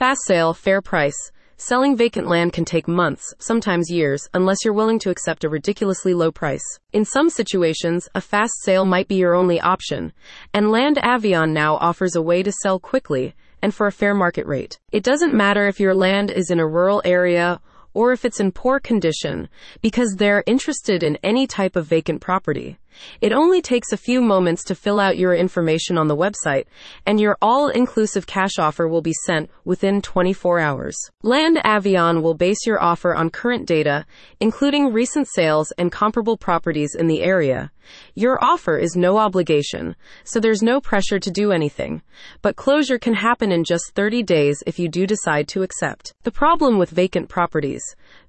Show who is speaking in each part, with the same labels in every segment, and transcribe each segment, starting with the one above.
Speaker 1: Fast sale, fair price. Selling vacant land can take months, sometimes years, unless you're willing to accept a ridiculously low price. In some situations, a fast sale might be your only option, and Land Avion now offers a way to sell quickly and for a fair market rate. It doesn't matter if your land is in a rural area or if it's in poor condition, because they're interested in any type of vacant property. It only takes a few moments to fill out your information on the website, and your all inclusive cash offer will be sent within 24 hours. Land Avion will base your offer on current data, including recent sales and comparable properties in the area. Your offer is no obligation, so there's no pressure to do anything. But closure can happen in just 30 days if you do decide to accept. The problem with vacant properties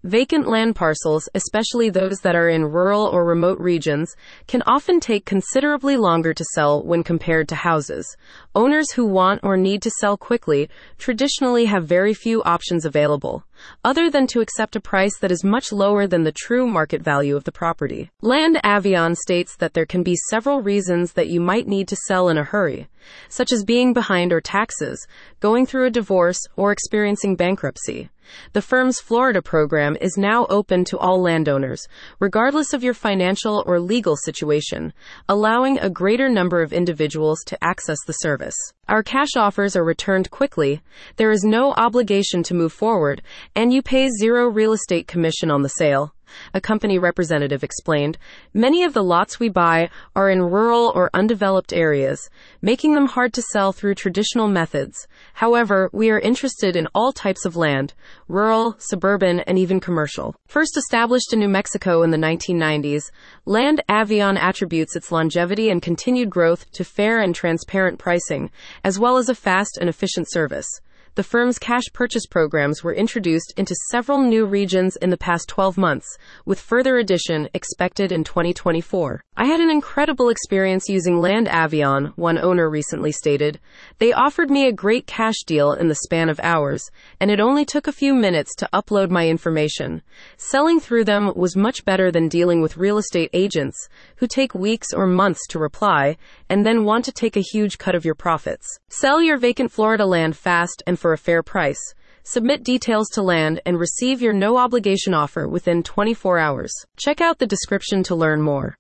Speaker 1: Vacant land parcels, especially those that are in rural or remote regions, can often take considerably longer to sell when compared to houses. Owners who want or need to sell quickly traditionally have very few options available, other than to accept a price that is much lower than the true market value of the property. Land Avion states that there can be several reasons that you might need to sell in a hurry, such as being behind or taxes, going through a divorce, or experiencing bankruptcy. The firm's Florida program is now open to all landowners, regardless of your financial or legal situation, allowing a greater number of individuals to access the service. Our cash offers are returned quickly, there is no obligation to move forward, and you pay zero real estate commission on the sale a company representative explained. Many of the lots we buy are in rural or undeveloped areas, making them hard to sell through traditional methods. However, we are interested in all types of land rural, suburban, and even commercial. First established in New Mexico in the 1990s, Land Avion attributes its longevity and continued growth to fair and transparent pricing, as well as a fast and efficient service the firm's cash purchase programs were introduced into several new regions in the past 12 months, with further addition expected in 2024. I had an incredible experience using Land Avion, one owner recently stated. They offered me a great cash deal in the span of hours, and it only took a few minutes to upload my information. Selling through them was much better than dealing with real estate agents, who take weeks or months to reply, and then want to take a huge cut of your profits. Sell your vacant Florida land fast and for a fair price. Submit details to land and receive your no obligation offer within 24 hours. Check out the description to learn more.